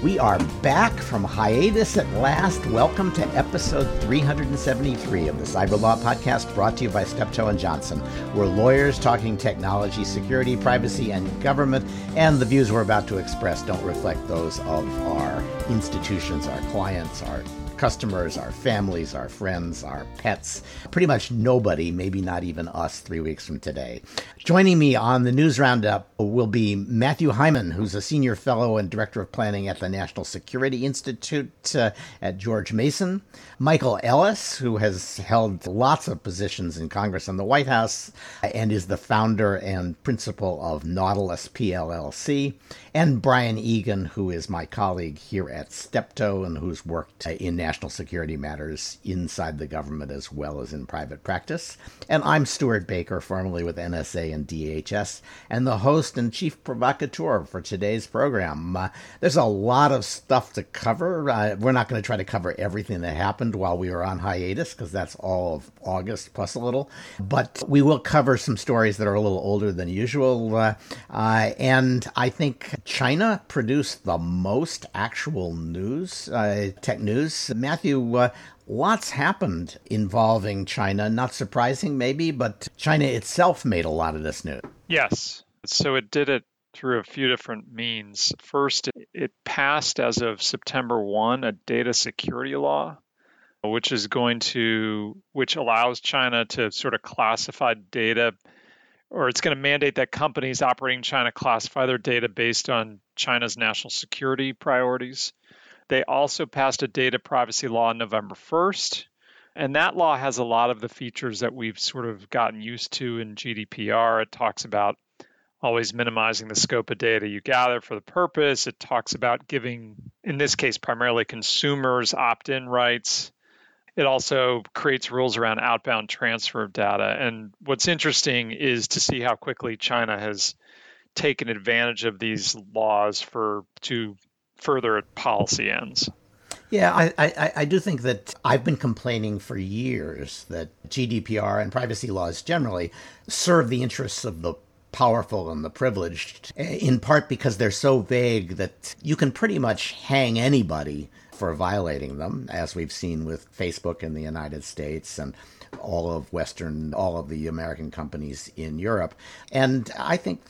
We are back from hiatus at last. Welcome to episode 373 of the Cyber Law Podcast brought to you by Steptoe and Johnson. We're lawyers talking technology, security, privacy, and government, and the views we're about to express don't reflect those of our institutions, our clients, our customers, our families, our friends, our pets, pretty much nobody, maybe not even us, three weeks from today. Joining me on the news roundup will be Matthew Heiman, who's a senior fellow and director of planning at the National Security Institute uh, at George Mason, Michael Ellis, who has held lots of positions in Congress and the White House and is the founder and principal of Nautilus PLLC, and Brian Egan, who is my colleague here at Steptoe and who's worked in national security matters inside the government as well as in private practice. And I'm Stewart Baker, formerly with NSA and DHS, and the host and chief provocateur for today's program. Uh, there's a lot of stuff to cover. Uh, we're not going to try to cover everything that happened while we were on hiatus, because that's all of August plus a little. But we will cover some stories that are a little older than usual. Uh, uh and I think China produced the most actual news, uh, tech news. Matthew, uh, lots happened involving China. Not surprising, maybe, but China itself made a lot of this news. Yes. So it did it through a few different means. First, it passed as of September 1 a data security law which is going to which allows China to sort of classify data or it's going to mandate that companies operating in China classify their data based on China's national security priorities. They also passed a data privacy law on November 1st. And that law has a lot of the features that we've sort of gotten used to in GDPR. It talks about always minimizing the scope of data you gather for the purpose. It talks about giving, in this case, primarily consumers opt in rights. It also creates rules around outbound transfer of data. And what's interesting is to see how quickly China has taken advantage of these laws for to further policy ends. Yeah, I, I, I, do think that I've been complaining for years that GDPR and privacy laws generally serve the interests of the powerful and the privileged, eh, in part because they're so vague that you can pretty much hang anybody for violating them, as we've seen with Facebook in the United States and all of Western, all of the American companies in Europe. And I think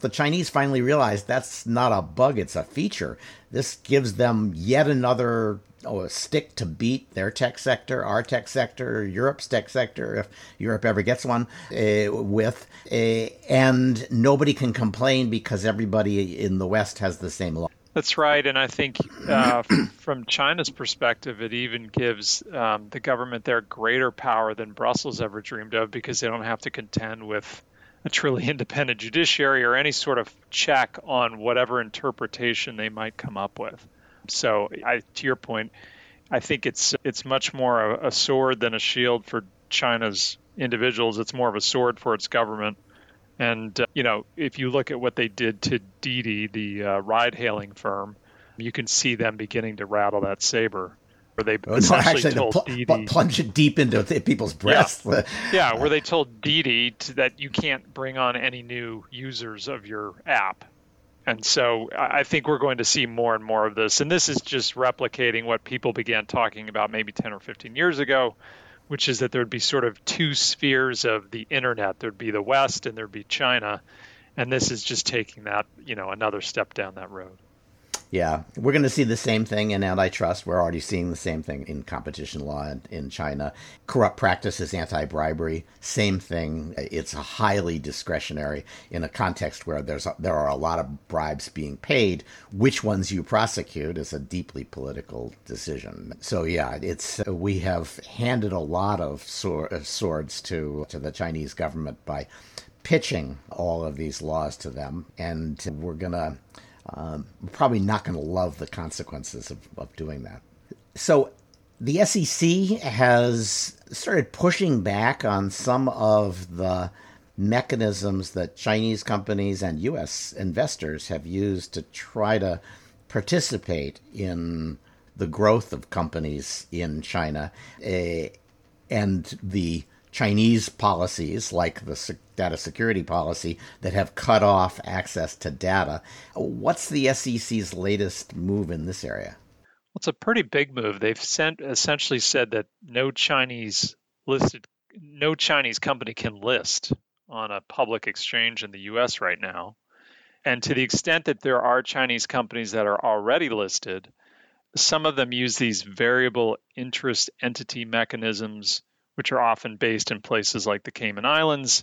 the Chinese finally realized that's not a bug, it's a feature. This gives them yet another oh, stick to beat their tech sector, our tech sector, Europe's tech sector, if Europe ever gets one, uh, with. Uh, and nobody can complain because everybody in the West has the same law. That's right, and I think uh, from China's perspective, it even gives um, the government there greater power than Brussels ever dreamed of because they don't have to contend with a truly independent judiciary or any sort of check on whatever interpretation they might come up with. So, I, to your point, I think it's it's much more a, a sword than a shield for China's individuals. It's more of a sword for its government and, uh, you know, if you look at what they did to Didi, the uh, ride hailing firm, you can see them beginning to rattle that saber. Where they oh, essentially no, actually, told pl- Didi, plunge it deep into people's breasts. Yeah, yeah where they told Didi to, that you can't bring on any new users of your app. And so I think we're going to see more and more of this. And this is just replicating what people began talking about maybe 10 or 15 years ago, which is that there'd be sort of two spheres of the internet. There'd be the West and there'd be China. And this is just taking that, you know, another step down that road. Yeah, we're going to see the same thing in antitrust. We're already seeing the same thing in competition law in, in China. Corrupt practices, anti bribery, same thing. It's highly discretionary in a context where there's a, there are a lot of bribes being paid. Which ones you prosecute is a deeply political decision. So yeah, it's we have handed a lot of uh, swords to to the Chinese government by pitching all of these laws to them, and we're gonna um, probably not going to love the consequences of, of doing that. So the SEC has started pushing back on some of the mechanisms that Chinese companies and U.S. investors have used to try to participate in the growth of companies in China uh, and the Chinese policies like the data security policy that have cut off access to data. What's the SEC's latest move in this area? Well, it's a pretty big move. They've sent, essentially said that no Chinese listed, no Chinese company can list on a public exchange in the U.S. right now. And to the extent that there are Chinese companies that are already listed, some of them use these variable interest entity mechanisms, which are often based in places like the Cayman Islands.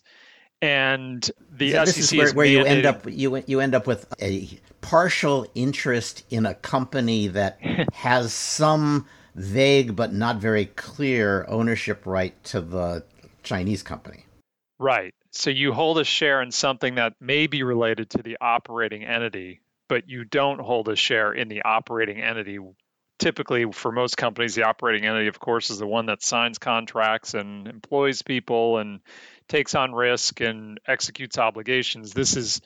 And the so SEC this is where, is where you end up you you end up with a partial interest in a company that has some vague but not very clear ownership right to the Chinese company. Right. So you hold a share in something that may be related to the operating entity, but you don't hold a share in the operating entity. Typically, for most companies, the operating entity, of course, is the one that signs contracts and employs people and takes on risk and executes obligations. This is,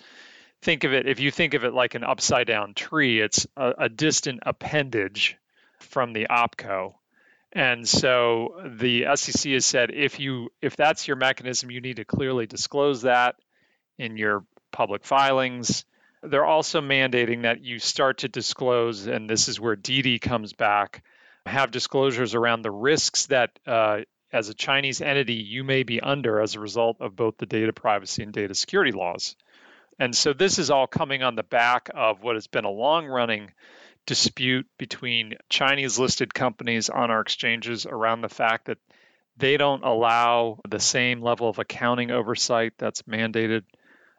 think of it, if you think of it like an upside down tree, it's a, a distant appendage from the opco. And so the SEC has said if you if that's your mechanism, you need to clearly disclose that in your public filings. They're also mandating that you start to disclose, and this is where Didi comes back, have disclosures around the risks that uh, as a Chinese entity you may be under as a result of both the data privacy and data security laws. And so this is all coming on the back of what has been a long running dispute between Chinese listed companies on our exchanges around the fact that they don't allow the same level of accounting oversight that's mandated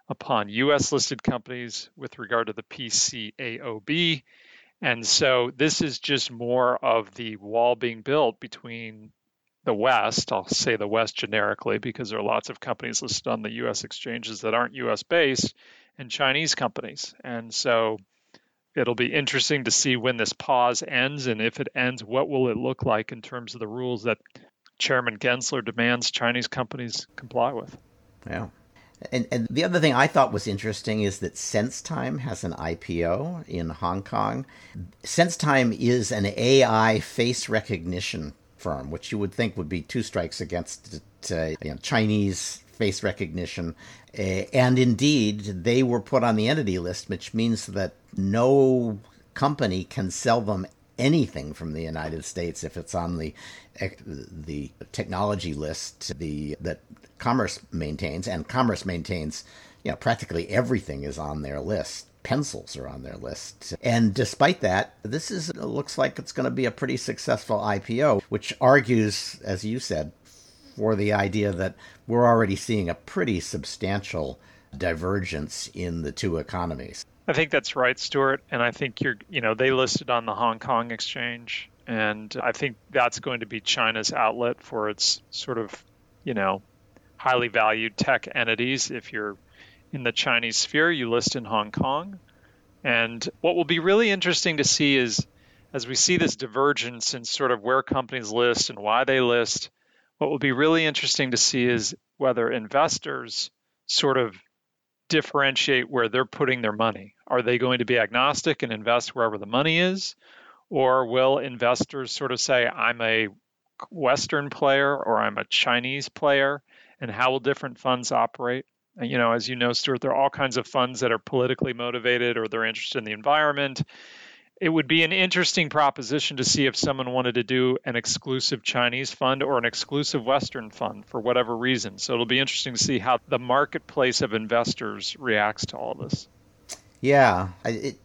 upon US listed companies with regard to the PCAOB. And so this is just more of the wall being built between the West, I'll say the West generically because there are lots of companies listed on the US exchanges that aren't US based, and Chinese companies. And so it'll be interesting to see when this pause ends and if it ends what will it look like in terms of the rules that chairman gensler demands chinese companies comply with yeah and, and the other thing I thought was interesting is that SenseTime has an IPO in Hong Kong. SenseTime is an AI face recognition firm, which you would think would be two strikes against uh, you know, Chinese face recognition. Uh, and indeed, they were put on the entity list, which means that no company can sell them anything from the United States if it's on the the technology list the that Commerce maintains and Commerce maintains you know practically everything is on their list pencils are on their list and despite that this is looks like it's going to be a pretty successful IPO which argues as you said for the idea that we're already seeing a pretty substantial divergence in the two economies I think that's right, Stewart. And I think you're, you know, they listed on the Hong Kong exchange. And I think that's going to be China's outlet for its sort of, you know, highly valued tech entities. If you're in the Chinese sphere, you list in Hong Kong. And what will be really interesting to see is as we see this divergence in sort of where companies list and why they list, what will be really interesting to see is whether investors sort of differentiate where they're putting their money. Are they going to be agnostic and invest wherever the money is? Or will investors sort of say, I'm a Western player or I'm a Chinese player? And how will different funds operate? You know, as you know, Stewart, there are all kinds of funds that are politically motivated or they're interested in the environment. It would be an interesting proposition to see if someone wanted to do an exclusive Chinese fund or an exclusive Western fund for whatever reason. So it'll be interesting to see how the marketplace of investors reacts to all this. Yeah, it,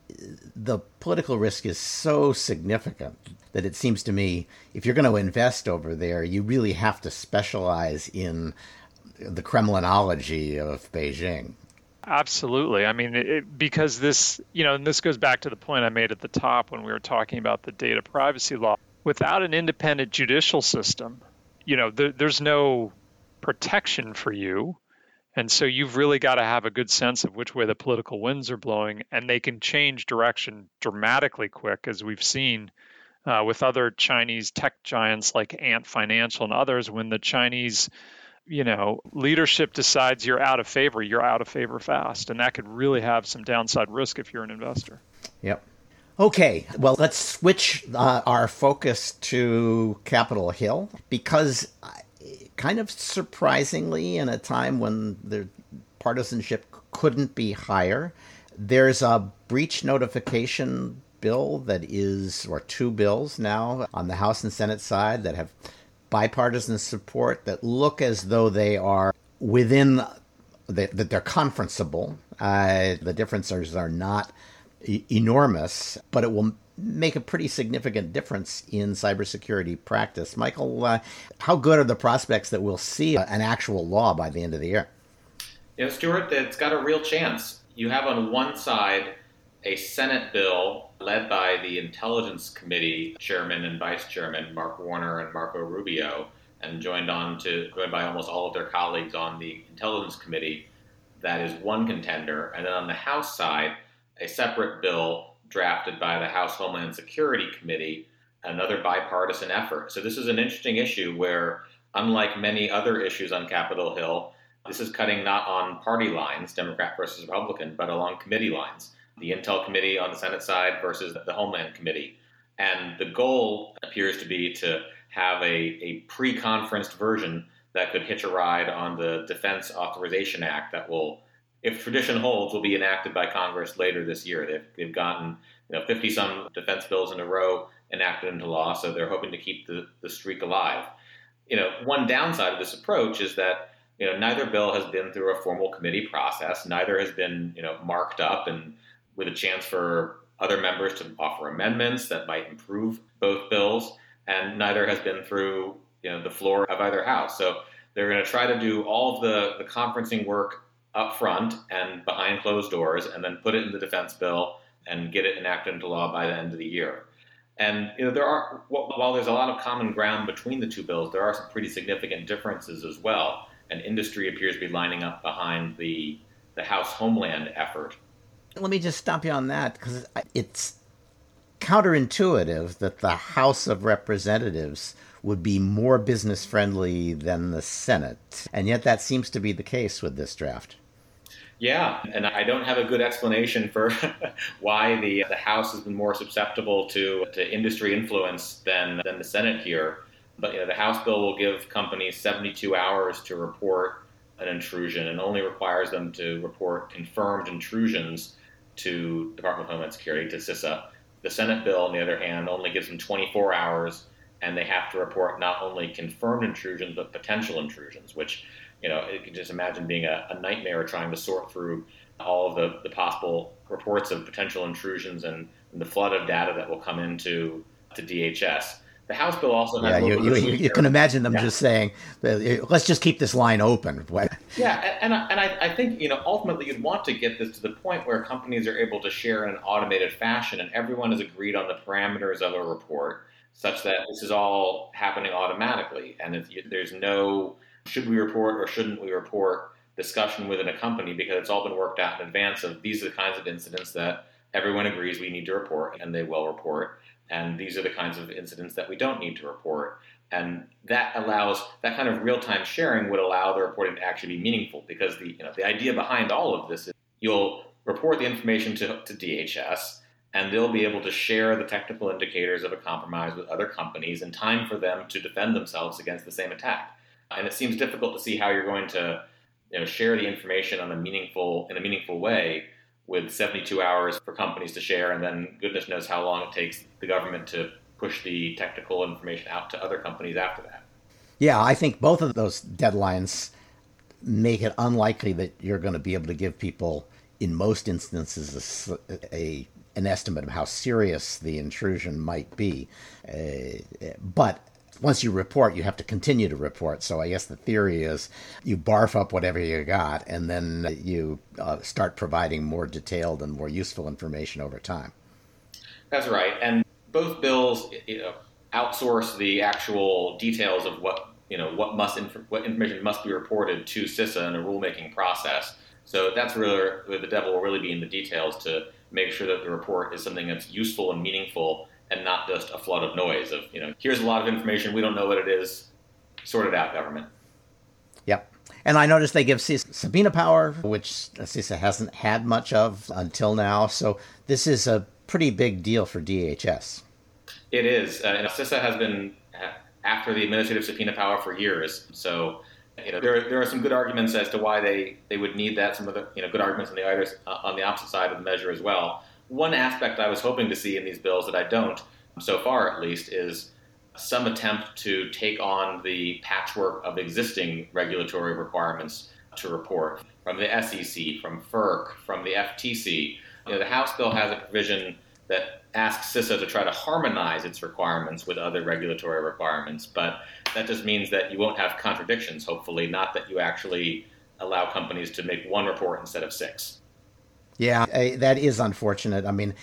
the political risk is so significant that it seems to me if you're going to invest over there, you really have to specialize in the Kremlinology of Beijing. Absolutely. I mean, it, because this, you know, and this goes back to the point I made at the top when we were talking about the data privacy law. Without an independent judicial system, you know, there, there's no protection for you. And so you've really got to have a good sense of which way the political winds are blowing, and they can change direction dramatically quick, as we've seen uh, with other Chinese tech giants like Ant Financial and others. When the Chinese, you know, leadership decides you're out of favor, you're out of favor fast, and that could really have some downside risk if you're an investor. Yep. Okay, well, let's switch uh, our focus to Capitol Hill because kind of surprisingly, in a time when the partisanship couldn't be higher, there's a breach notification bill that is, or two bills now on the House and Senate side that have bipartisan support that look as though they are within that, they're conferenceable. Uh, the differences are not e- enormous, but it will make a pretty significant difference in cybersecurity practice. Michael, uh, how good are the prospects that we'll see an actual law by the end of the year? You know, Stewart, it's got a real chance. You have on one side a Senate bill led by the Intelligence Committee chairman and vice chairman, Mark Warner and Marco Rubio, and joined on to joined by almost all of their colleagues on the Intelligence Committee. That is one contender. And then on the House side, a separate bill drafted by the House Homeland Security Committee, another bipartisan effort. So this is an interesting issue where, unlike many other issues on Capitol Hill, this is cutting not on party lines, Democrat versus Republican, but along committee lines. The Intel Committee on the Senate side versus the Homeland Committee. And the goal appears to be to have a, a pre conferenced version that could hitch a ride on the Defense Authorization Act that will if tradition holds, will be enacted by Congress later this year. They've, they've gotten you know 50 some defense bills in a row enacted into law, so they're hoping to keep the, the streak alive. You know, one downside of this approach is that you know neither bill has been through a formal committee process, neither has been you know marked up and with a chance for other members to offer amendments that might improve both bills, and neither has been through you know the floor of either house. So they're going to try to do all of the, the conferencing work up front and behind closed doors, and then put it in the defense bill and get it enacted into law by the end of the year. And you know there are while there's a lot of common ground between the two bills, there are some pretty significant differences as well. And industry appears to be lining up behind the the House Homeland effort. Let me just stop you on that because it's counterintuitive that the House of Representatives would be more business friendly than the Senate, and yet that seems to be the case with this draft. Yeah, and I don't have a good explanation for why the the House has been more susceptible to, to industry influence than than the Senate here. But you know, the House bill will give companies 72 hours to report an intrusion and only requires them to report confirmed intrusions to Department of Homeland Security to CISA. The Senate bill, on the other hand, only gives them 24 hours, and they have to report not only confirmed intrusions but potential intrusions, which you know, you can just imagine being a, a nightmare trying to sort through all of the, the possible reports of potential intrusions and, and, the flood of data that will come into to DHS. The House bill also has. Yeah, you, you, you, can imagine them yeah. just saying, "Let's just keep this line open." yeah, and and I, I think you know ultimately you'd want to get this to the point where companies are able to share in an automated fashion, and everyone has agreed on the parameters of a report, such that this is all happening automatically, and there's no should we report or shouldn't we report discussion within a company because it's all been worked out in advance of these are the kinds of incidents that everyone agrees we need to report and they will report and these are the kinds of incidents that we don't need to report. And that allows that kind of real-time sharing would allow the reporting to actually be meaningful because the you know the idea behind all of this is you'll report the information to, to DHS and they'll be able to share the technical indicators of a compromise with other companies in time for them to defend themselves against the same attack. And it seems difficult to see how you're going to you know, share the information on a meaningful in a meaningful way with 72 hours for companies to share, and then goodness knows how long it takes the government to push the technical information out to other companies after that. Yeah, I think both of those deadlines make it unlikely that you're going to be able to give people, in most instances, a, a an estimate of how serious the intrusion might be. Uh, but once you report, you have to continue to report. So I guess the theory is you barf up whatever you got, and then you uh, start providing more detailed and more useful information over time. That's right, and both bills you know, outsource the actual details of what you know what must inf- what information must be reported to CISA in a rulemaking process. So that's where the devil will really be in the details to make sure that the report is something that's useful and meaningful and not just a flood of noise of, you know, here's a lot of information, we don't know what it is, sort it out, government. Yep. And I noticed they give CISA subpoena power, which CISA hasn't had much of until now. So this is a pretty big deal for DHS. It is. Uh, CISA has been after the administrative subpoena power for years. So, you know, there, there are some good arguments as to why they, they would need that. Some of the you know good arguments on the other, uh, on the opposite side of the measure as well. One aspect I was hoping to see in these bills that I don't, so far at least, is some attempt to take on the patchwork of existing regulatory requirements to report from the SEC, from FERC, from the FTC. You know, the House bill has a provision that asks CISA to try to harmonize its requirements with other regulatory requirements, but that just means that you won't have contradictions, hopefully, not that you actually allow companies to make one report instead of six. Yeah, that is unfortunate. I mean,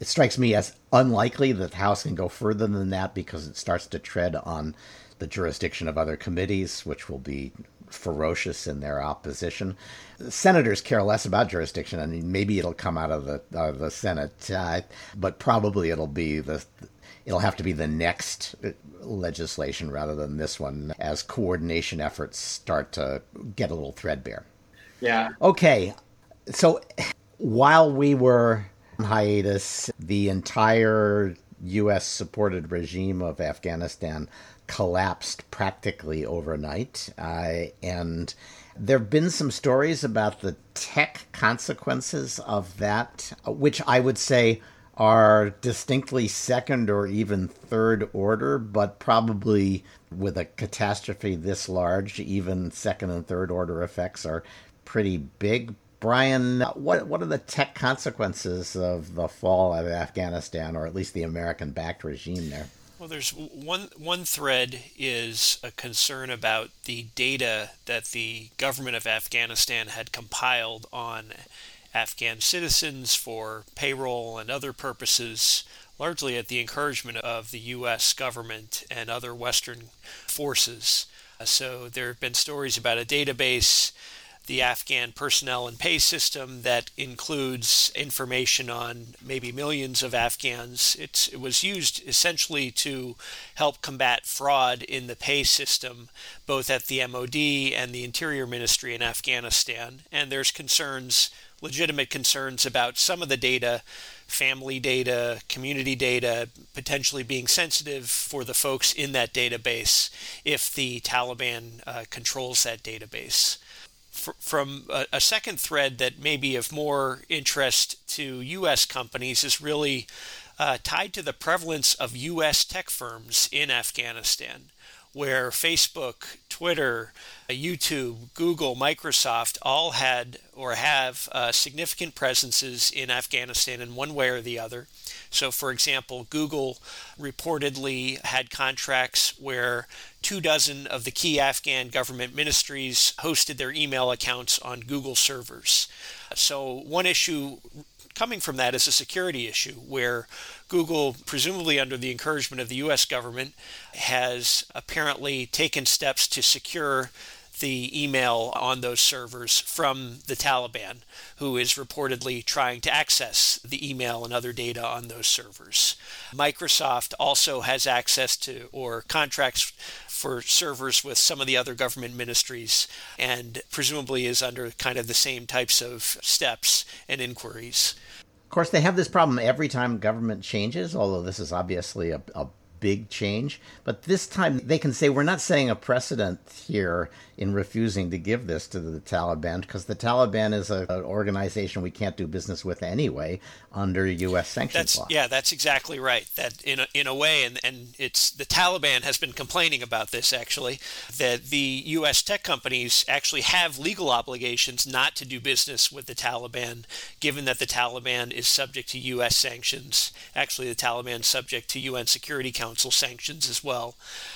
it strikes me as unlikely that the House can go further than that because it starts to tread on the jurisdiction of other committees, which will be ferocious in their opposition. Senators care less about jurisdiction. I mean, maybe it'll come out of the uh, the Senate, uh, but probably it'll be the it'll have to be the next legislation rather than this one as coordination efforts start to get a little threadbare. Yeah. Okay. So while we were on hiatus, the entire U.S. supported regime of Afghanistan collapsed practically overnight. Uh, and there have been some stories about the tech consequences of that, which I would say are distinctly second or even third order, but probably with a catastrophe this large, even second and third order effects are pretty big. Brian, what what are the tech consequences of the fall of Afghanistan, or at least the American-backed regime there? Well, there's one one thread is a concern about the data that the government of Afghanistan had compiled on Afghan citizens for payroll and other purposes, largely at the encouragement of the U.S. government and other Western forces. So there have been stories about a database the Afghan personnel and pay system that includes information on maybe millions of Afghans. It's, it was used essentially to help combat fraud in the pay system, both at the MOD and the Interior Ministry in Afghanistan. And there's concerns, legitimate concerns about some of the data family data, community data, potentially being sensitive for the folks in that database if the Taliban uh, controls that database from a, a, second thread that may be of more interest to U.S. companies is really uh, tied to the prevalence of U.S. tech firms in Afghanistan, where Facebook, Twitter, uh, YouTube, Google, Microsoft all had or have uh, significant presences in Afghanistan in one way or the other. So, for example, Google reportedly had contracts where two dozen of the key Afghan government ministries hosted their email accounts on Google servers. So, one issue coming from that is a security issue where Google, presumably under the encouragement of the US government, has apparently taken steps to secure the email on those servers from the Taliban, who is reportedly trying to access the email and other data on those servers. Microsoft also has access to or contracts for servers with some of the other government ministries and presumably is under kind of the same types of steps and inquiries. Of course, they have this problem every time government changes, although this is obviously a, a big change. But this time they can say, we're not setting a precedent here in refusing to give this to the Taliban because the Taliban is a, an organization we can't do business with anyway under U.S. sanctions that's, law. Yeah, that's exactly right. That in a, in a way, and, and it's the Taliban has been complaining about this actually, that the U.S. tech companies actually have legal obligations not to do business with the Taliban, given that the Taliban is subject to U.S. sanctions. Actually, the Taliban is subject to UN Security Council sanctions as well.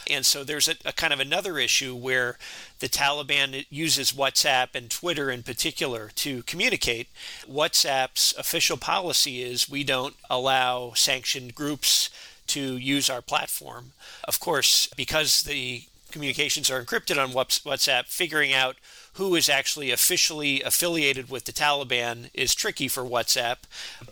And so there's a, a kind of another issue where the Taliban uses WhatsApp and Twitter in particular to communicate. WhatsApp's official policy is we don't allow sanctioned groups to use our platform. Of course, because the communications are encrypted on WhatsApp, figuring out who is actually officially affiliated with the Taliban is tricky for WhatsApp,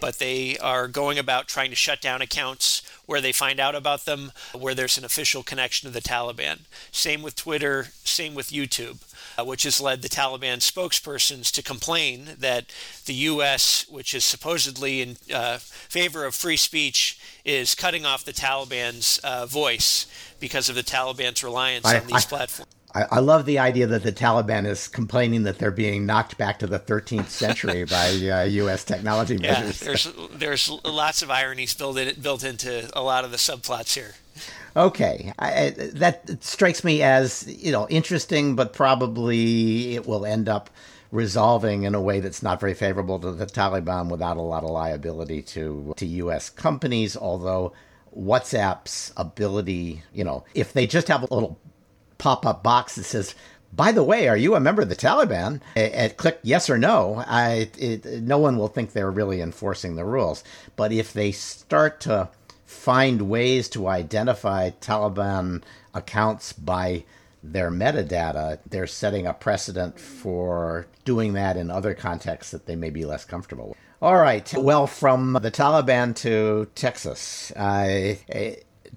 but they are going about trying to shut down accounts where they find out about them, where there's an official connection to the Taliban. Same with Twitter, same with YouTube. uh, which has led the Taliban spokespersons to complain that the U.S., which is supposedly in uh, favor of free speech, is cutting off the Taliban's uh, voice because of the Taliban's reliance I, on these I, platforms. I, I, love the idea that the Taliban is complaining that they're being knocked back to the 13th century by uh, U.S. technology measures. Yeah, there's there's lots of ironies built in, built into a lot of the subplots here. Okay, I, that strikes me as you know interesting, but probably it will end up resolving in a way that's not very favorable to the Taliban without a lot of liability to to U.S. companies. Although WhatsApp's ability, you know, if they just have a little pop up box that says, by the way, are you a member of the Taliban? And click yes or no. I, it, no one will think they're really enforcing the rules. But if they start to find ways to identify Taliban accounts by their metadata, they're setting a precedent for doing that in other contexts that they may be less comfortable with. All right. Well, from the Taliban to Texas. Uh,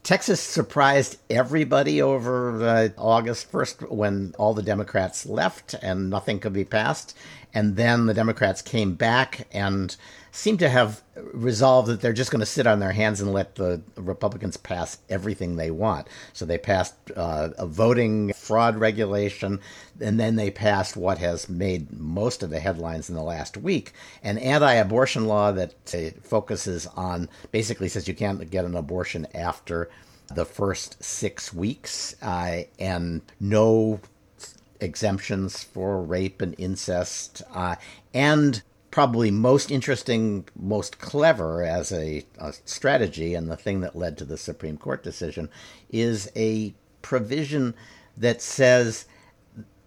Texas surprised everybody over uh, August 1st when all the Democrats left and nothing could be passed. And then the Democrats came back and seem to have resolved that they're just going to sit on their hands and let the Republicans pass everything they want. So they passed uh, a voting fraud regulation, and then they passed what has made most of the headlines in the last week an anti abortion law that uh, focuses on basically says you can't get an abortion after the first six weeks uh, and no exemptions for rape and incest uh, and probably most interesting, most clever as a, a, strategy, and the thing that led to the Supreme Court decision is a provision that says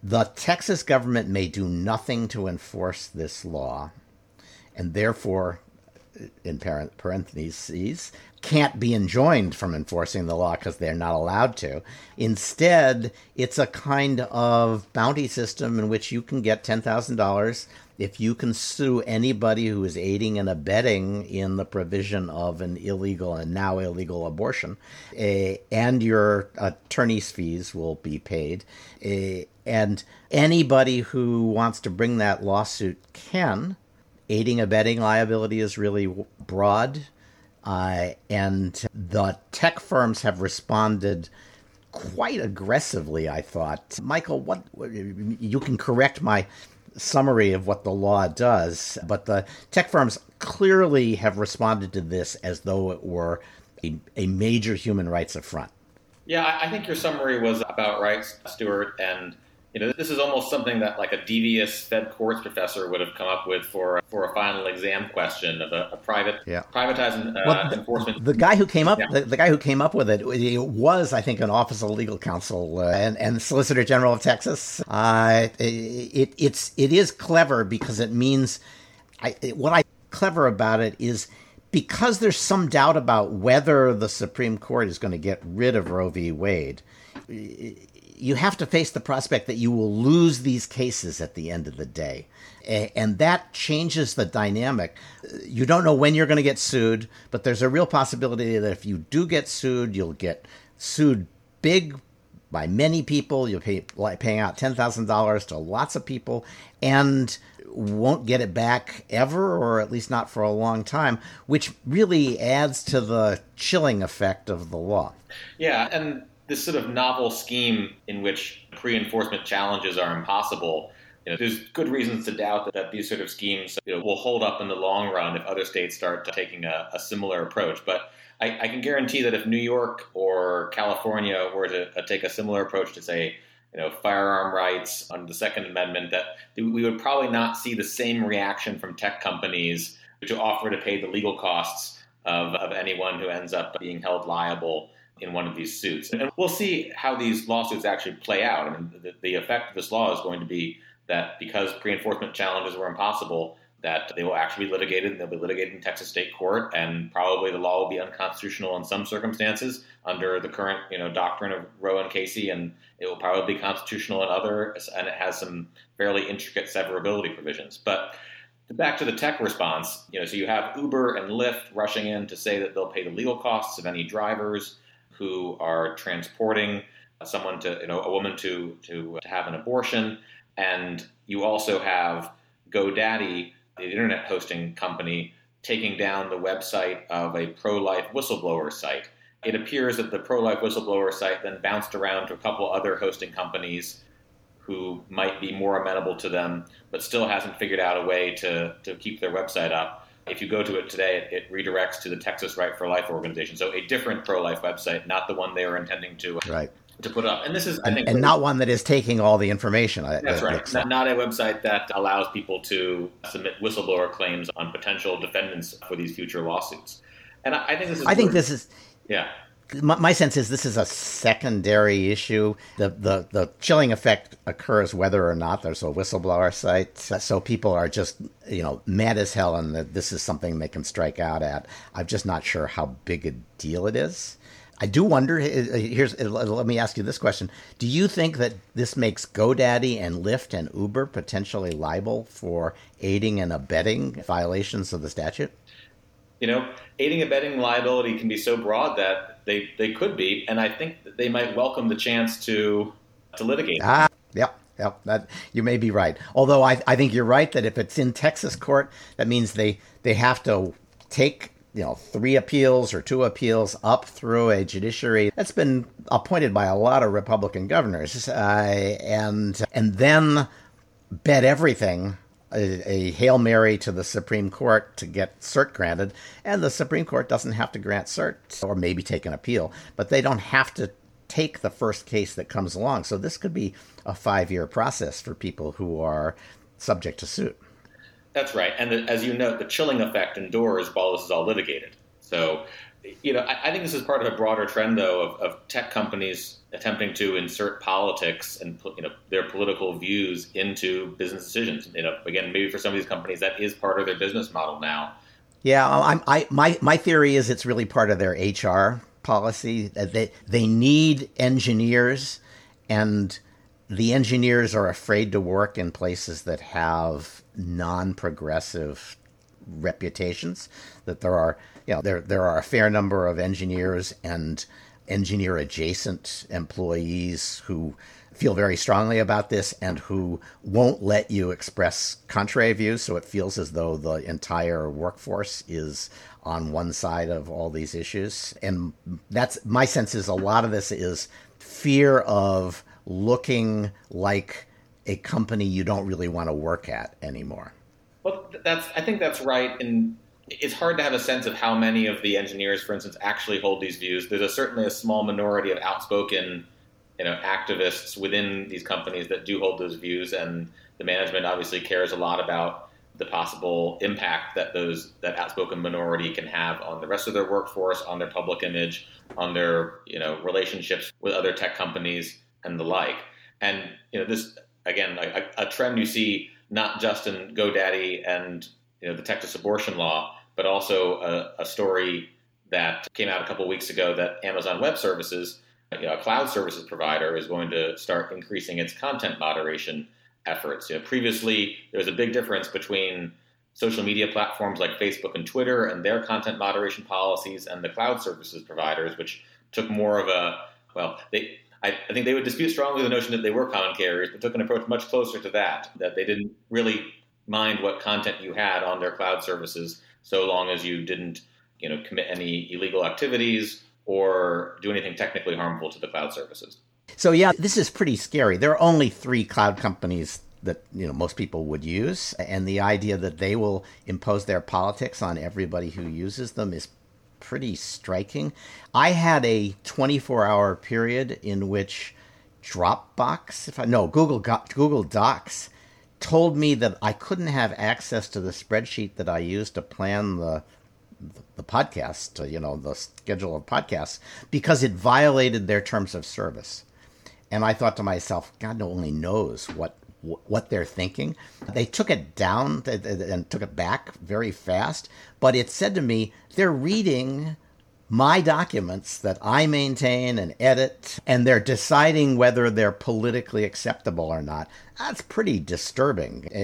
the Texas government may do nothing to enforce this law, and therefore, in parentheses, can't be enjoined from enforcing the law because they're not allowed to. Instead, it's a kind of bounty system in which you can get $10,000 if you can sue anybody who is aiding and abetting in the provision of an illegal and now illegal abortion, uh, and your attorney's fees will be paid, uh, and anybody who wants to bring that lawsuit can. Aiding abetting liability is really broad, uh, and the tech firms have responded quite aggressively. I thought, Michael, what you can correct my summary of what the law does, but the tech firms clearly have responded to this as though it were a, a major human rights affront. Yeah, I think your summary was about right, Stewart. and you know, this is almost something that like a devious Fed courts professor would have come up with for for a final exam question of a, a private yeah. privatizing uh, well, the, enforcement. The guy who came up, yeah. the, the, guy who came up with it, it was, I think, an Office of Legal Counsel uh, and, and Solicitor General of Texas. Uh, it, it's it is clever because it means, I, what I clever about it is because there's some doubt about whether the Supreme Court is going to get rid of Roe v. Wade you have to face the prospect that you will lose these cases at the end of the day. And that changes the dynamic. You don't know when you're going to get sued, but there's a real possibility that if you do get sued, you'll get sued big by many people. You'll pay paying out ten thousand dollars to lots of people, and won't get it back ever, or at least not for a long time, which really adds to the chilling effect of the law. Yeah, and this sort of novel scheme in which pre-enforcement challenges are impossible. You know, there's good reasons to doubt that, that these sort of schemes you know, will hold up in the long run if other states start taking a, a similar approach. But I, I, can guarantee that if New York or California were to uh, take a similar approach to, say, you know, firearm rights under the Second Amendment, that we would probably not see the same reaction from tech companies to offer to pay the legal costs of, of anyone who ends up being held liable in one of these suits. And we'll see how these lawsuits actually play out. I mean, the, the effect of this law is going to be that because pre-enforcement challenges were impossible, that they will actually be litigated and they'll be litigated in Texas state court, and probably the law will be unconstitutional in some circumstances under the current, you know, doctrine of Roe and Casey, and it will probably be constitutional in other, and it has some fairly intricate severability provisions. But back to the tech response, you know, so you have Uber and Lyft rushing in to say that they'll pay the legal costs of any drivers who are transporting uh, someone to, you know, a woman to, to, uh, to have an abortion. And you also have GoDaddy, the internet hosting company, taking down the website of a pro life whistleblower site. It appears that the pro life whistleblower site then bounced around to a couple other hosting companies who might be more amenable to them, but still hasn't figured out a way to, to keep their website up. If you go to it today, it, it redirects to the Texas Right for Life organization. So a different pro life website, not the one they were intending to uh, right to put up. And this is, I think, and not one that is taking all the information. That's right. Not, not, a website that allows people to submit whistleblower claims on potential defendants for these future lawsuits. And I, I think this is. I think this is. Yeah. My, my, sense is this is a secondary issue. The, the the chilling effect occurs whether or not there's a whistleblower site. So people are just you know mad as hell, and that this is something they can strike out at. I'm just not sure how big a deal it is. I do wonder. Uh, uh, here's uh, let me ask you this question: Do you think that this makes GoDaddy and Lyft and Uber potentially liable for aiding and abetting violations of the statute? You know, aiding and abetting liability can be so broad that they they could be, and I think that they might welcome the chance to to litigate. Ah, yep. Yep, that you may be right. Although I, I think you're right that if it's in Texas court, that means they they have to take you know three appeals or two appeals up through a judiciary that's been appointed by a lot of Republican governors, uh, and and then bet everything. A, a, hail mary to the Supreme Court to get cert granted, and the Supreme Court doesn't have to grant cert or maybe take an appeal, but they don't have to take the first case that comes along. So this could be a five year process for people who are subject to suit. That's right. And the, as you note, the chilling effect endures while this is all litigated. So, you know, I, I think this is part of a broader trend, though, of, of, tech companies attempting to insert politics and you know their political views into business decisions. You know, again, maybe for some of these companies, that is part of their business model now. Yeah, I'm, I my my theory is it's really part of their HR policy. That they they need engineers, and the engineers are afraid to work in places that have non-progressive reputations. That there are, you know, there there are a fair number of engineers and engineer adjacent employees who feel very strongly about this and who won't let you express contrary views. So it feels as though the entire workforce is on one side of all these issues. And that's my sense is a lot of this is fear of looking like a company you don't really want to work at anymore. Well, that's I think that's right, and it's hard to have a sense of how many of the engineers, for instance, actually hold these views. There's a, certainly a small minority of outspoken, you know, activists within these companies that do hold those views, and the management obviously cares a lot about the possible impact that those that outspoken minority can have on the rest of their workforce, on their public image, on their you know relationships with other tech companies and the like. And you know this again, a, a trend you see not just in GoDaddy and you know the Texas abortion law, but also a, a story that came out a couple weeks ago that Amazon Web Services, you know, a cloud services provider, is going to start increasing its content moderation efforts. You know, previously, there was a big difference between social media platforms like Facebook and Twitter and their content moderation policies, and the cloud services providers, which took more of a well, they I, I, think they would dispute strongly the notion that they were common carriers, but took an approach much closer to that, that they didn't really mind what content you had on their cloud services so long as you didn't you know, commit any illegal activities or do anything technically harmful to the cloud services. So yeah, this is pretty scary. There are only three cloud companies that you know most people would use, and the idea that they will impose their politics on everybody who uses them is pretty striking. I had a 24 hour period in which Dropbox, if I no Google Google Docs, told me that I couldn't have access to the spreadsheet that I used to plan the the podcast, you know, the schedule of podcasts, because it violated their terms of service. And I thought to myself, God only knows what what they're thinking. They took it down and took it back very fast, but it said to me, they're reading my documents that I maintain and edit, and they're deciding whether they're politically acceptable or not. That's pretty disturbing. Uh,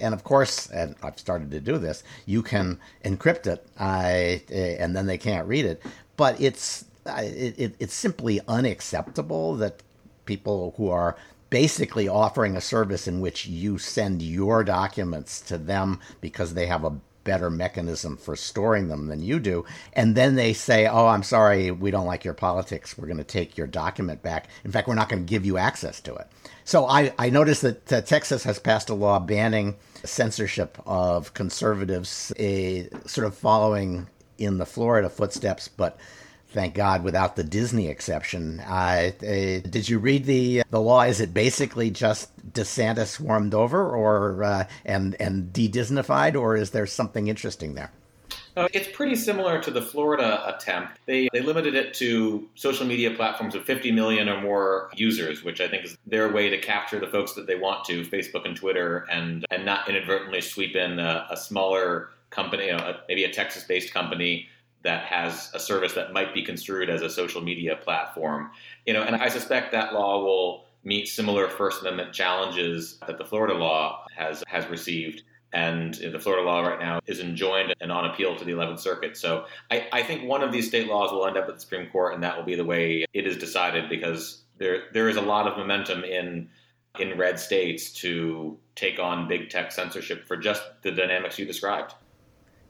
and of course, and I've started to do this, you can encrypt it, uh, and then they can't read it. But it's it, it, it's simply unacceptable that people who are basically offering a service in which you send your documents to them because they have a better mechanism for storing them than you do. And then they say, oh, I'm sorry, we don't like your politics. We're going to take your document back. In fact, we're not going to give you access to it. So I, I noticed that uh, Texas has passed a law banning censorship of conservatives, a, sort of following in the Florida footsteps, but thank God, without the Disney exception. Uh, uh, did you read the the law? Is it basically just DeSantis swarmed over, or uh, and and de-Disneyfied, or is there something interesting there? Uh, it's pretty similar to the Florida attempt. They, they limited it to social media platforms of 50 million or more users, which I think is their way to capture the folks that they want to, Facebook and Twitter, and, and not inadvertently sweep in a, a smaller company, you know, maybe a Texas based company that has a service that might be construed as a social media platform. You know, and I suspect that law will meet similar First Amendment challenges that the Florida law has has received. And the Florida law right now is enjoined and on appeal to the 11th Circuit. So I, I think one of these state laws will end up at the Supreme Court, and that will be the way it is decided because there there is a lot of momentum in in red states to take on big tech censorship for just the dynamics you described.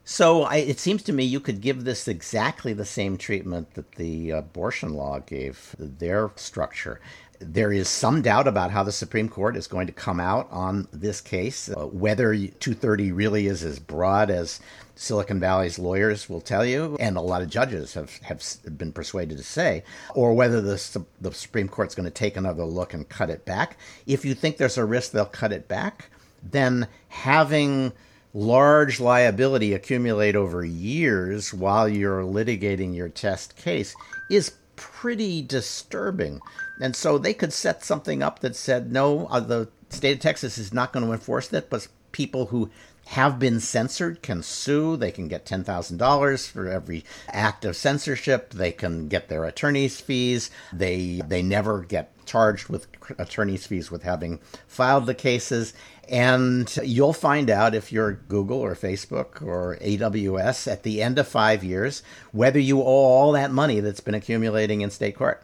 So I, it seems to me you could give this exactly the same treatment that the abortion law gave their structure. There is some doubt about how the Supreme Court is going to come out on this case, uh, whether 230 really is as broad as Silicon Valley's lawyers will tell you, and a lot of judges have, have been persuaded to say, or whether the, the Supreme Court's going to take another look and cut it back. If you think there's a risk they'll cut it back, then having large liability accumulate over years while you're litigating your test case is pretty disturbing. And so they could set something up that said, no, uh, the state of Texas is not going to enforce that, but people who have been censored can sue. They can get $10,000 for every act of censorship. They can get their attorney's fees. They they never get charged with attorney's fees with having filed the cases. And you'll find out if you're Google or Facebook or AWS at the end of five years whether you owe all that money that's been accumulating in state court.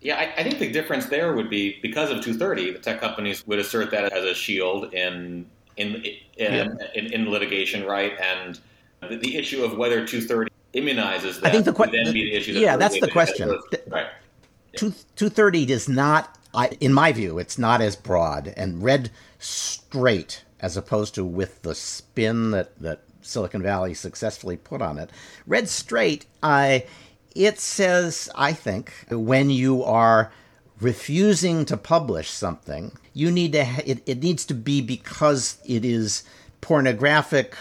Yeah, I, I, think the difference there would be because of 230, the tech companies would assert that as a shield in in in, yeah. in, in litigation, right? And the, the, issue of whether 230 immunizes that I think the, que- then be the issue. yeah, that's the question. right. Two, 230 does not, I, in my view, it's not as broad and read straight as opposed to with the spin that, that Silicon Valley successfully put on it. Read straight, I, it says, I think, when you are refusing to publish something, you need to, it, it needs to be because it is pornographic,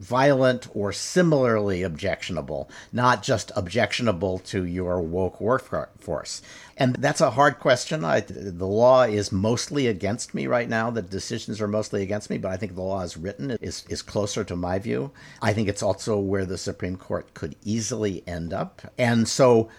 violent, or similarly objectionable, not just objectionable to your woke workforce. And that's a hard question. I, the law is mostly against me right now. The decisions are mostly against me, but I think the law is written is, is closer to my view. I think it's also where the Supreme Court could easily end up. And so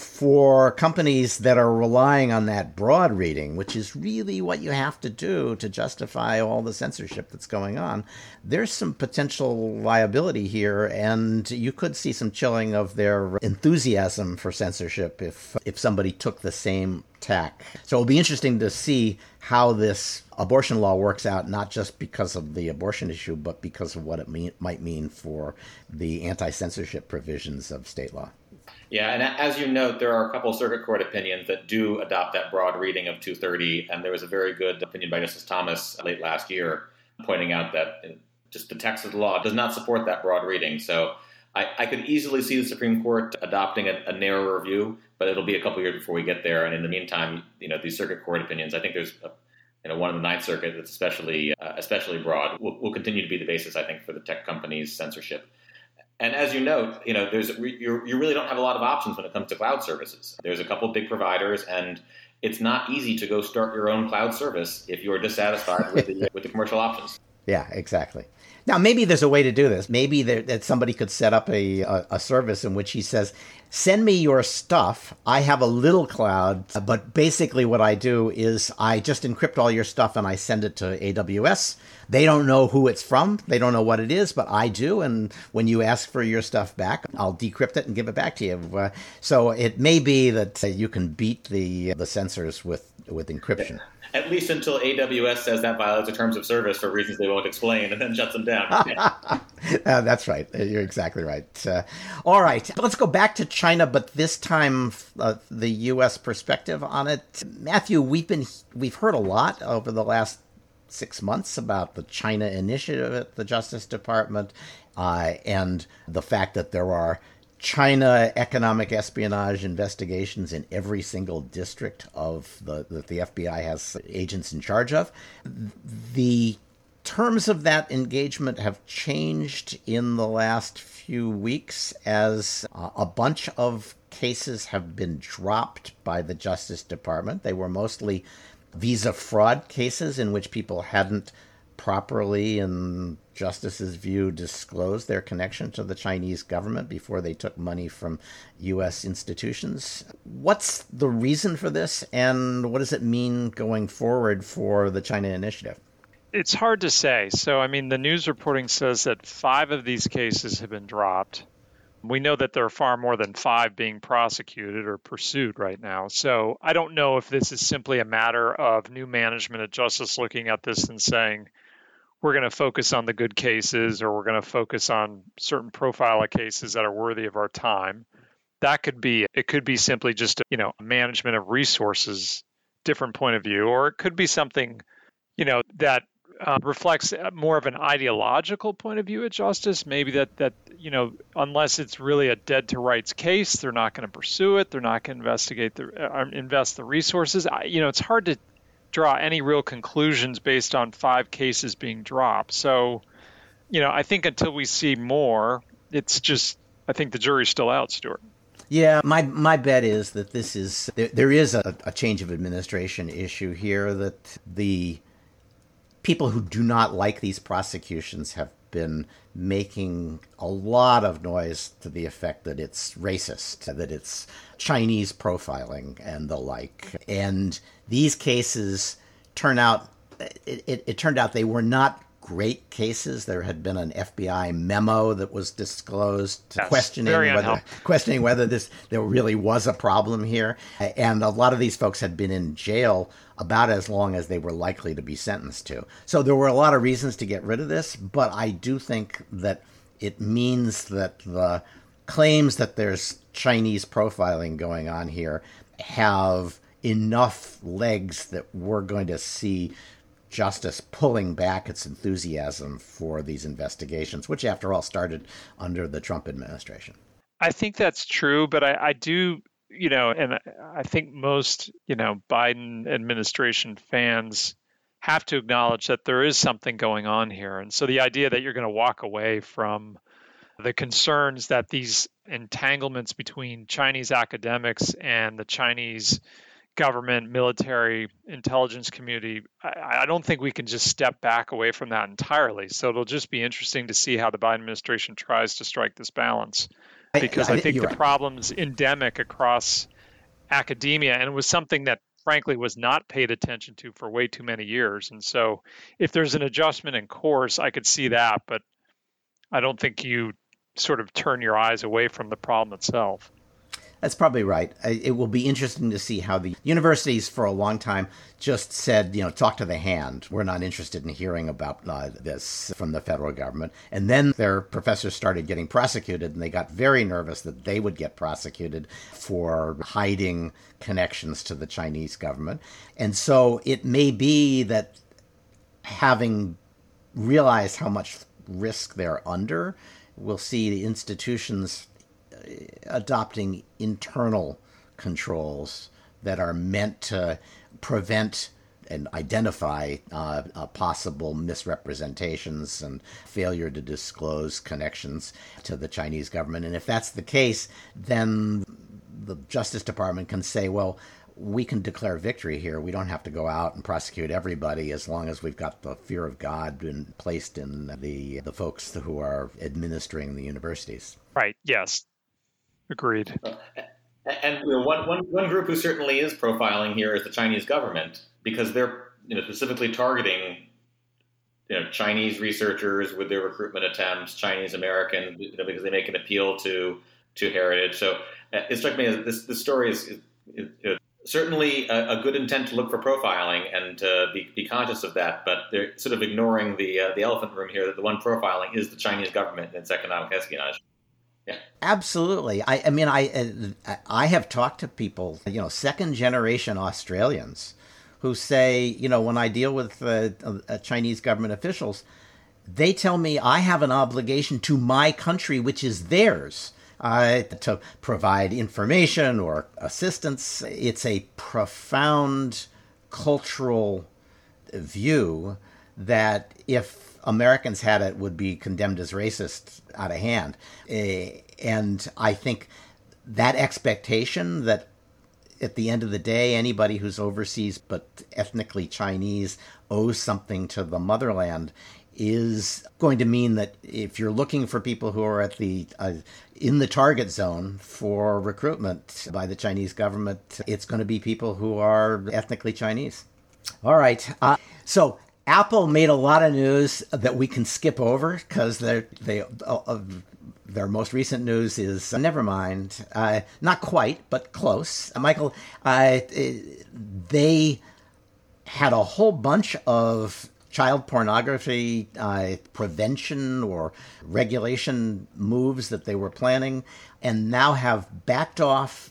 for companies that are relying on that broad reading, which is really what you have to do to justify all the censorship that's going on, there's some potential liability here, and you could see some chilling of their enthusiasm for censorship if if somebody took the same tack. So it'll be interesting to see how this abortion law works out, not just because of the abortion issue, but because of what it mean, might mean for the anti censorship provisions of state law. Yeah, and as you note, there are a couple circuit court opinions that do adopt that broad reading of 230, and there was a very good opinion by Justice Thomas late last year pointing out that just the text of the law does not support that broad reading. So I, I could easily see the Supreme Court adopting a, a, narrower view, but it'll be a couple years before we get there. And in the meantime, you know, these circuit court opinions, I think there's a, you know one in the Ninth Circuit that's especially uh, especially broad will, will continue to be the basis, I think, for the tech companies' censorship. And as you note, you know, there's you you really don't have a lot of options when it comes to cloud services. There's a couple big providers, and it's not easy to go start your own cloud service if you're dissatisfied with the with the commercial options. Yeah, exactly. Now, maybe there's a way to do this. Maybe there, that somebody could set up a, a, a service in which he says, "Send me your stuff. I have a little cloud, but basically what I do is I just encrypt all your stuff and I send it to AWS. They don't know who it's from. They don't know what it is, but I do. And when you ask for your stuff back, I'll decrypt it and give it back to you. Uh, so it may be that uh, you can beat the the censors with with encryption. At least until AWS says that violates the terms of service for reasons they won't explain and then shuts them down. uh, that's right. You're exactly right. Uh, all right. Let's go back to China, but this time uh, the U.S. perspective on it. Matthew, we've been we've heard a lot over the last six months about the China initiative at the Justice Department uh, and the fact that there are China economic espionage investigations in every single district of the that the FBI has agents in charge of. The terms of that engagement have changed in the last few weeks as uh, a bunch of cases have been dropped by the Justice Department. They were mostly visa fraud cases in which people hadn't properly, in Justice's view, disclosed their connection to the Chinese government before they took money from U.S. institutions. What's the reason for this, and what does it mean going forward for the China initiative? It's hard to say. So, I mean, the news reporting says that five of these cases have been dropped. We know that there are far more than five being prosecuted or pursued right now. So I don't know if this is simply a matter of new management at Justice looking at this and saying, we're going to focus on the good cases or we're going to focus on certain profile of cases that are worthy of our time. That could be it could be simply just you know management of resources different point of view or it could be something you know that uh, reflects more of an ideological point of view at justice. Maybe that that you know unless it's really a dead to rights case they're not going to pursue it they're not going to investigate the uh, invest the resources. I, you know it's hard to draw any real conclusions based on five cases being dropped. So, you know, I think until we see more, it's just I think the jury's still out, Stewart. Yeah, my my bet is that this is there, there is a, a change of administration issue here that the people who do not like these prosecutions have been making a lot of noise to the effect that it's racist, that it's Chinese profiling and the like. And these cases turn out, it, it, it turned out they were not great cases. There had been an FBI memo that was disclosed questioning whether questioning whether this there really was a problem here, and a lot of these folks had been in jail about as long as they were likely to be sentenced to. So there were a lot of reasons to get rid of this, but I do think that it means that the claims that there's Chinese profiling going on here have enough legs that we're going to see justice pulling back its enthusiasm for these investigations, which, after all, started under the Trump administration. I think that's true, but I, I do, you know, and I think most, you know, Biden administration fans have to acknowledge that there is something going on here. And so the idea that you're going to walk away from the concerns that these entanglements between Chinese academics and the Chinese government, military, intelligence community, I, I, don't think we can just step back away from that entirely. So it'll just be interesting to see how the Biden administration tries to strike this balance. Because I, I, I think the right. problem's endemic across academia, and it was something that frankly was not paid attention to for way too many years. And so if there's an adjustment in course, I could see that, but I don't think you sort of turn your eyes away from the problem itself. That's probably right. It will be interesting to see how the universities, for a long time, just said, you know, talk to the hand. We're not interested in hearing about uh, this from the federal government. And then their professors started getting prosecuted, and they got very nervous that they would get prosecuted for hiding connections to the Chinese government. And so it may be that having realized how much risk they're under, we'll see the institutions adopting internal controls that are meant to prevent and identify uh, uh, possible misrepresentations and failure to disclose connections to the Chinese government. And if that's the case, then the Justice Department can say, well, we can declare victory here. We don't have to go out and prosecute everybody as long as we've got the fear of God placed in the the folks who are administering the universities. Right. Yes. Agreed. Uh, and you know, one, one, one group who certainly is profiling here is the Chinese government because they're you know, specifically targeting you know, Chinese researchers with their recruitment attempts, Chinese American, you know, because they make an appeal to to heritage. So uh, it struck me as this, this story is, is, is certainly a, a, good intent to look for profiling and to be, be conscious of that, but they're sort of ignoring the uh, the elephant room here that the one profiling is the Chinese government and its economic espionage. Yeah. Absolutely. I, I mean, I uh, I have talked to people, you know, second generation Australians, who say, you know, when I deal with uh, uh, Chinese government officials, they tell me I have an obligation to my country, which is theirs uh, to provide information or assistance. It's a profound cultural view that if Americans had it, would be condemned as racist out of hand. Uh, and I think that expectation that at the end of the day, anybody who's overseas but ethnically Chinese owes something to the motherland is going to mean that if you're looking for people who are at the uh, in the target zone for recruitment by the Chinese government, it's going to be people who are ethnically Chinese. All right. Uh, so Apple made a lot of news that we can skip over because they uh, uh, their most recent news is uh, never mind, uh, not quite, but close. Michael, uh, they had a whole bunch of child pornography uh, prevention or regulation moves that they were planning, and now have backed off,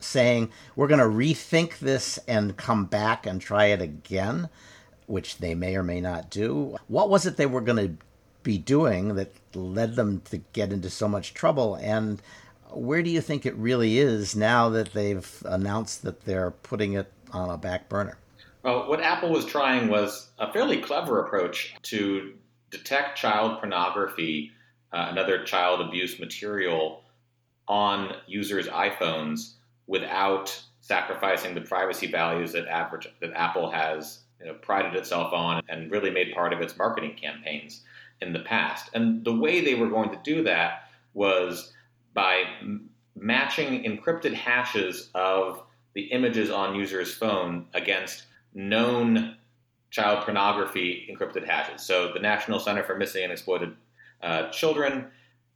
saying, we're going to rethink this and come back and try it again, which they may or may not do. What was it they were going to be doing that led them to get into so much trouble? And where do you think it really is now that they've announced that they're putting it on a back burner? Well, what Apple was trying was a fairly clever approach to detect child pornography uh, and other child abuse material on users' iPhones without sacrificing the privacy values that, average, that Apple has you know, prided itself on and really made part of its marketing campaigns in the past. And the way they were going to do that was by m- matching encrypted hashes of the images on users' phone against known child pornography encrypted hashes. So the National Center for Missing and Exploited uh, Children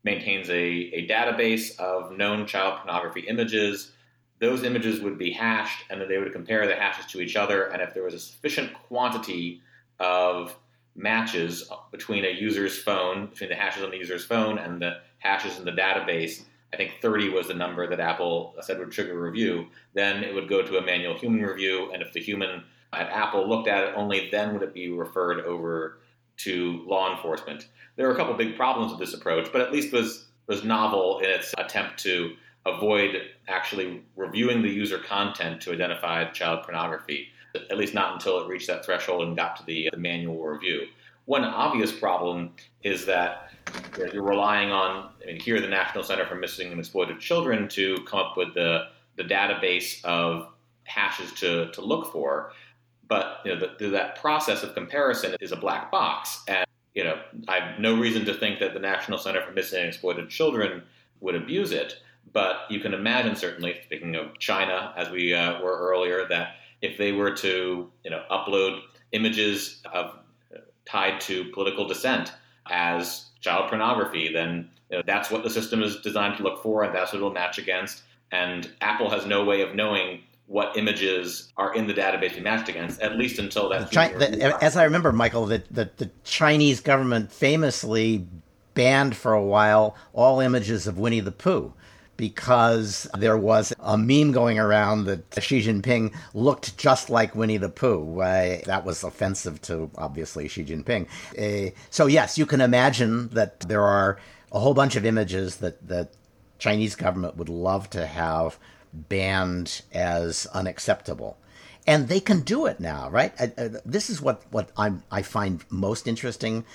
maintains a, a database of known child pornography images. Those images would be hashed, and then they would compare the hashes to each other. And if there was a sufficient quantity of matches between a user's phone, between the hashes on the user's phone and the hashes in the database, I think 30 was the number that Apple said would trigger review. Then it would go to a manual human review, and if the human at Apple looked at it, only then would it be referred over to law enforcement. There are a couple big problems with this approach, but at least was was novel in its attempt to avoid actually reviewing the user content to identify child pornography, at least not until it reached that threshold and got to the, the manual review. One obvious problem is that you're relying on, I mean, here the National Center for Missing and Exploited Children to come up with the, the database of hashes to, to look for. But you know, the, the, that process of comparison is a black box, and you know, I have no reason to think that the National Center for Missing and Exploited Children would abuse it. But you can imagine, certainly, speaking of China, as we uh, were earlier, that if they were to, you know, upload images of tied to political dissent as child pornography, then you know, that's what the system is designed to look for, and that's what it'll match against. And Apple has no way of knowing what images are in the database you matched against, at least until that. Chi- the, as I remember, Michael, that the, the Chinese government famously banned for a while all images of Winnie the Pooh because there was a meme going around that Xi Jinping looked just like Winnie the Pooh. Uh, that was offensive to obviously Xi Jinping. Uh, so yes, you can imagine that there are a whole bunch of images that the Chinese government would love to have banned as unacceptable. And they can do it now, right? this is what, what I'm, I find most interesting.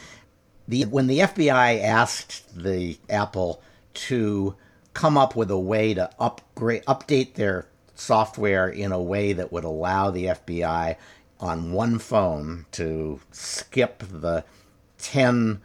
The, when the FBI asked the Apple to come up with a way to upgrade, update their software in a way that would allow the FBI on one phone to skip the 10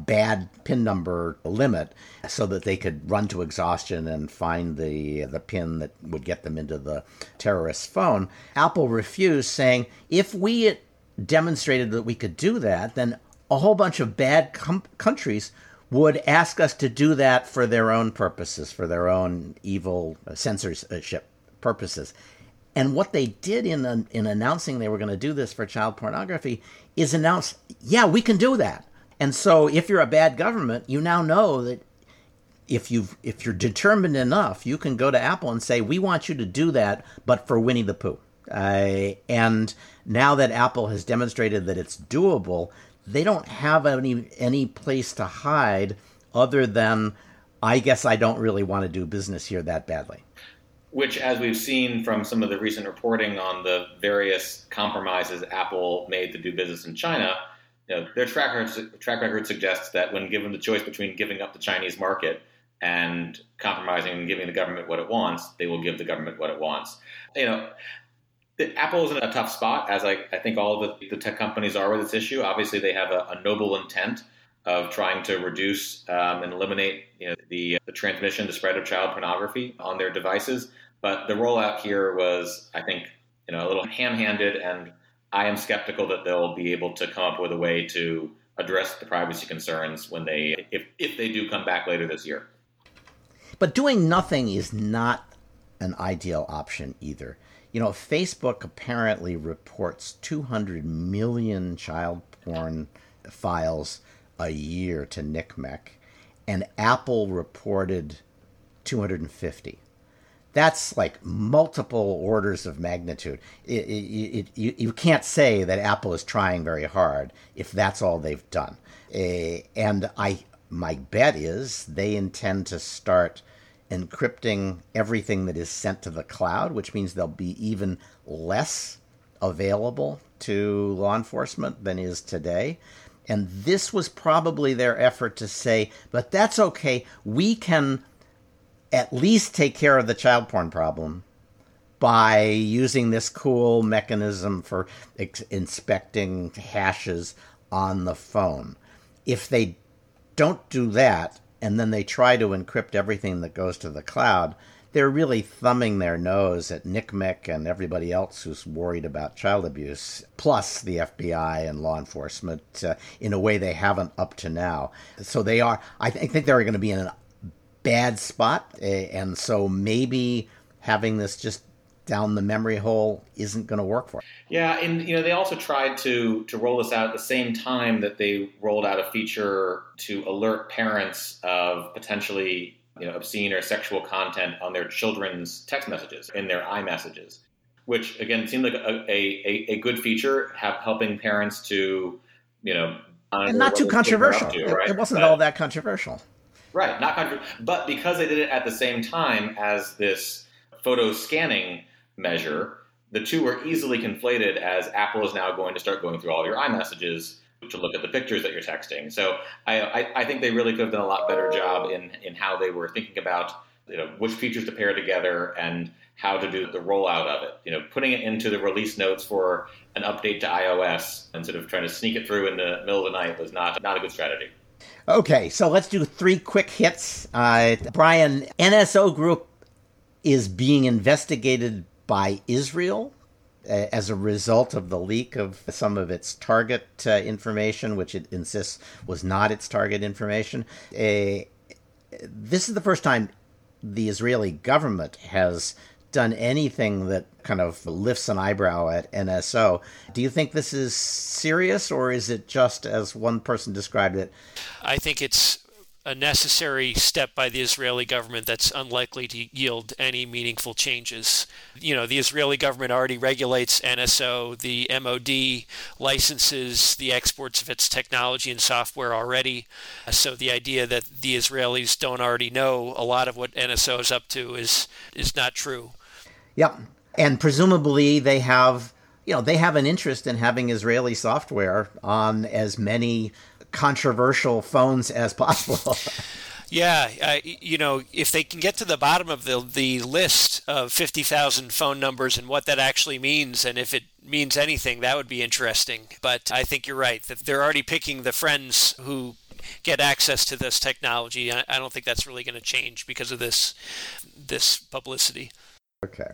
bad pin number limit so that they could run to exhaustion and find the the pin that would get them into the terrorist's phone. Apple refused, saying if we demonstrated that we could do that, then a whole bunch of bad com- countries would ask us to do that for their own purposes, for their own evil censorship purposes. And what they did in in announcing they were going to do this for child pornography is announce, yeah, we can do that. And so if you're a bad government, you now know that if you if you're determined enough, you can go to Apple and say, "We want you to do that, but for Winnie the Pooh." Uh, and now that Apple has demonstrated that it's doable, they don't have any any place to hide other than, I guess I don't really want to do business here that badly which, as we've seen from some of the recent reporting on the various compromises Apple made to do business in China, you know, their track record, track record suggests that when given the choice between giving up the Chinese market and compromising and giving the government what it wants, they will give the government what it wants. You know, Apple is in a tough spot, as I, I think all the, the, tech companies are with this issue. Obviously, they have a, a noble intent of trying to reduce um, and eliminate you know, the, the transmission, the spread of child pornography on their devices. But the rollout here was, I think, you know, a little ham-handed, and I am skeptical that they'll be able to come up with a way to address the privacy concerns when they, if if they do come back later this year. But doing nothing is not an ideal option either. You know, Facebook apparently reports 200 million child porn files a year to NCMEC, and Apple reported 250 that's like multiple orders of magnitude. It, it, it, you, you can't say that Apple is trying very hard if that's all they've done. Uh, and I, my bet is they intend to start encrypting everything that is sent to the cloud, which means there'll be even less available to law enforcement than is today. And this was probably their effort to say, but that's okay. We can at least take care of the child porn problem by using this cool mechanism for ex- inspecting hashes on the phone. If they don't do that and then they try to encrypt everything that goes to the cloud, they're really thumbing their nose at NCMEC and everybody else who's worried about child abuse, plus the FBI and law enforcement uh, in a way they haven't up to now. So they are, I, th- I think they're going to be in a bad spot, and so maybe having this just down the memory hole isn't going to work for. It. Yeah, and you know they also tried to to roll this out at the same time that they rolled out a feature to alert parents of potentially you know obscene or sexual content on their children's text messages in their iMessages, which again seemed like a a, a good feature, have, helping parents to you know and not too controversial. To, right? It wasn't but, all that controversial. Right, not controversial. But because they did it at the same time as this photo scanning measure, the two were easily conflated as Apple is now going to start going through all your iMessages to look at the pictures that you're texting. So I, I, I think they really could have done a lot better job in, in how they were thinking about you know, which features to pair together and how to do the rollout of it. You know, putting it into the release notes for an update to iOS instead of trying to sneak it through in the middle of the night was not not a good strategy. Okay, so let's do three quick hits. Uh, Brian, NSO Group is being investigated by Israel uh, as a result of the leak of some of its target uh, information, which it insists was not its target information. Uh, this is the first time the Israeli government has done anything that kind of lifts an eyebrow at NSO. Do you think this is serious, or is it just as one person described it? I think it's a necessary step by the Israeli government that's unlikely to yield any meaningful changes. You know, the Israeli government already regulates NSO, the MOD licenses the exports of its technology and software already. So the idea that the Israelis don't already know a lot of what NSO is up to is is not true. Yeah. And presumably they have, you know, they have an interest in having Israeli software on as many controversial phones as possible. Yeah, uh, you know, if they can get to the bottom of the the list of 50,000 phone numbers and what that actually means and if it means anything, that would be interesting. But I think you're right that they're already picking the friends who get access to this technology. I don't think that's really going to change because of this this publicity. Okay.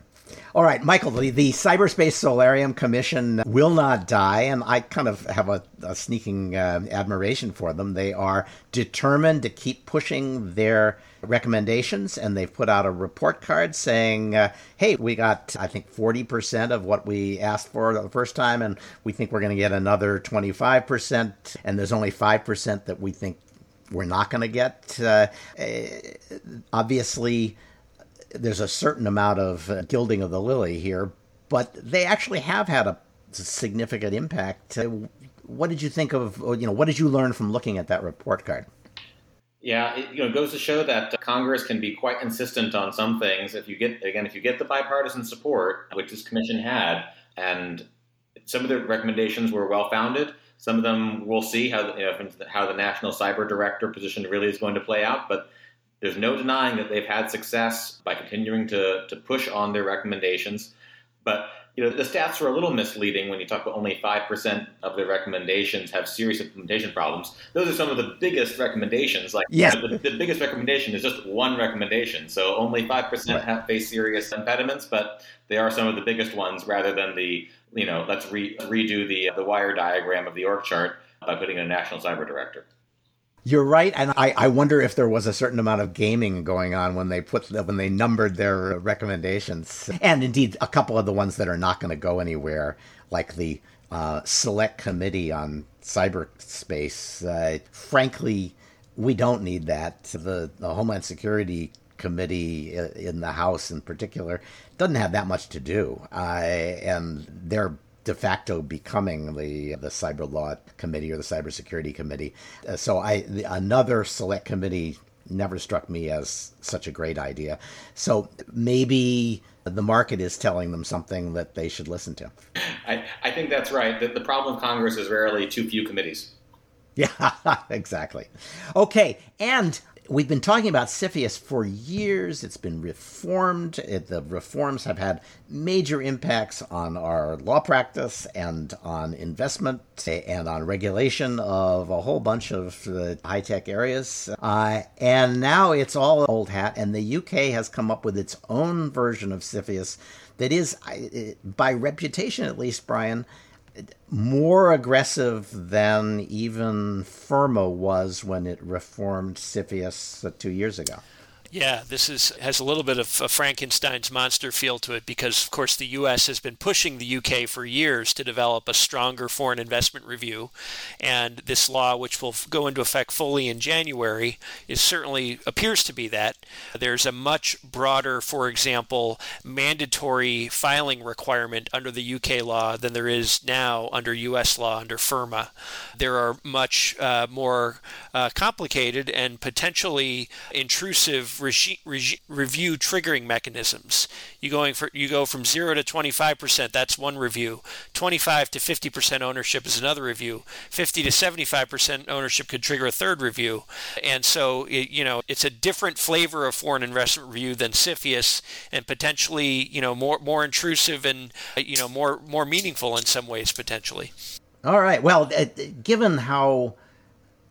All right, Michael, the, the Cyberspace Solarium Commission will not die, and I kind of have a, a sneaking uh, admiration for them. They are determined to keep pushing their recommendations, and they've put out a report card saying, uh, hey, we got, I think, 40% of what we asked for the first time, and we think we're going to get another 25%, and there's only 5% that we think we're not going to get. Uh, eh, obviously, there's a certain amount of uh, gilding of the lily here, but they actually have had a significant impact. What did you think of, you know, what did you learn from looking at that report card? Yeah, it you know, goes to show that Congress can be quite insistent on some things. If you get, again, if you get the bipartisan support, which this commission had, and some of the recommendations were well founded, some of them we'll see how, you know, how the national cyber director position really is going to play out. But there's no denying that they've had success by continuing to, to push on their recommendations. But you know, the stats are a little misleading when you talk about only 5% of the recommendations have serious implementation problems. Those are some of the biggest recommendations. Like, yeah. the, the biggest recommendation is just one recommendation. So only 5% right. have face serious impediments, but they are some of the biggest ones rather than the, you know, let's re- redo the, the wire diagram of the org chart by putting in a national cyber director. You're right, and I, I wonder if there was a certain amount of gaming going on when they put when they numbered their recommendations, and indeed a couple of the ones that are not going to go anywhere, like the uh, Select Committee on Cyberspace. Uh, frankly, we don't need that. The, the Homeland Security Committee in the House, in particular, doesn't have that much to do, uh, and they're de facto becoming the the cyber law committee or the cybersecurity committee. Uh, so I the, another select committee never struck me as such a great idea. So maybe the market is telling them something that they should listen to. I, I think that's right. The, the problem of Congress is rarely too few committees. Yeah, exactly. Okay, and we've been talking about CFIUS for years. It's been reformed. It, the reforms have had major impacts on our law practice and on investment and on regulation of a whole bunch of high tech areas. Uh, and now it's all old hat, and the UK has come up with its own version of CFIUS that is, by reputation at least, Brian, more aggressive than even FIRRMA was when it reformed CFIUS two years ago. Yeah, this is has a little bit of a Frankenstein's monster feel to it because, of course, the U.S. has been pushing the U.K. for years to develop a stronger foreign investment review, and this law, which will go into effect fully in January, is certainly appears to be that. There's a much broader, for example, mandatory filing requirement under the U.K. law than there is now under U.S. law under FIRRMA. There are much uh, more uh, complicated and potentially intrusive review triggering mechanisms. You going for you go from zero to 25 percent. That's one review. 25 to 50 percent ownership is another review. 50 to 75 percent ownership could trigger a third review. And so it, you know it's a different flavor of foreign investment review than CFIUS, and potentially you know more more intrusive and you know more more meaningful in some ways potentially. All right. Well, uh, given how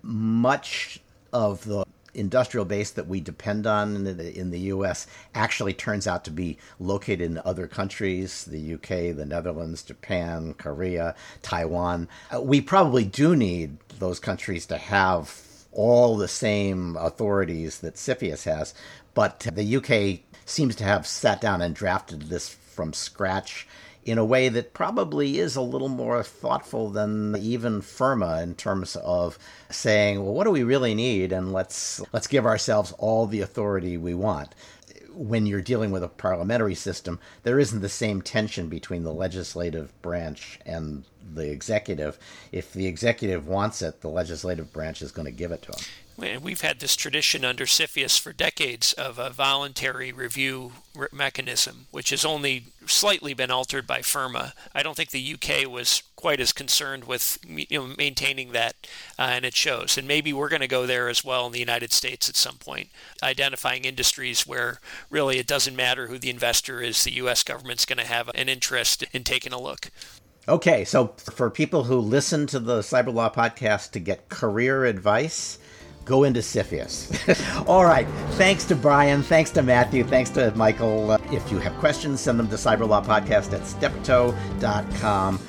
much of the industrial base that we depend on in the, in the U.S. actually turns out to be located in other countries the U.K., the Netherlands, Japan, Korea, Taiwan. Uh, we probably do need those countries to have all the same authorities that CFIUS has, but the UK seems to have sat down and drafted this from scratch in a way that probably is a little more thoughtful than even FIRRMA in terms of saying, well, what do we really need? And let's let's give ourselves all the authority we want. When you're dealing with a parliamentary system, there isn't the same tension between the legislative branch and the executive. If the executive wants it, the legislative branch is going to give it to them. We've had this tradition under CFIUS for decades of a voluntary review mechanism, which has only slightly been altered by FIRRMA. I don't think the UK was quite as concerned with you know, maintaining that, uh, and it shows. And maybe we're going to go there as well in the United States at some point, identifying industries where really it doesn't matter who the investor is, the U.S. government's going to have an interest in taking a look. Okay, so for people who listen to the Cyber Law podcast to get career advice, go into CFIUS. All right. Thanks to Brian. Thanks to Matthew. Thanks to Michael. Uh, if you have questions, send them to cyberlawpodcast at steptoe.com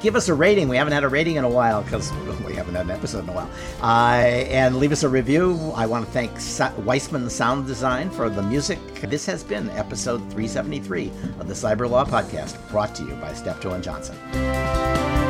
give us a rating. We haven't had a rating in a while because we haven't had an episode in a while. Uh, and leave us a review. I want to thank Weissman Sound Design for the music. This has been episode 373 of the Cyber Law Podcast, brought to you by Steptoe and Johnson.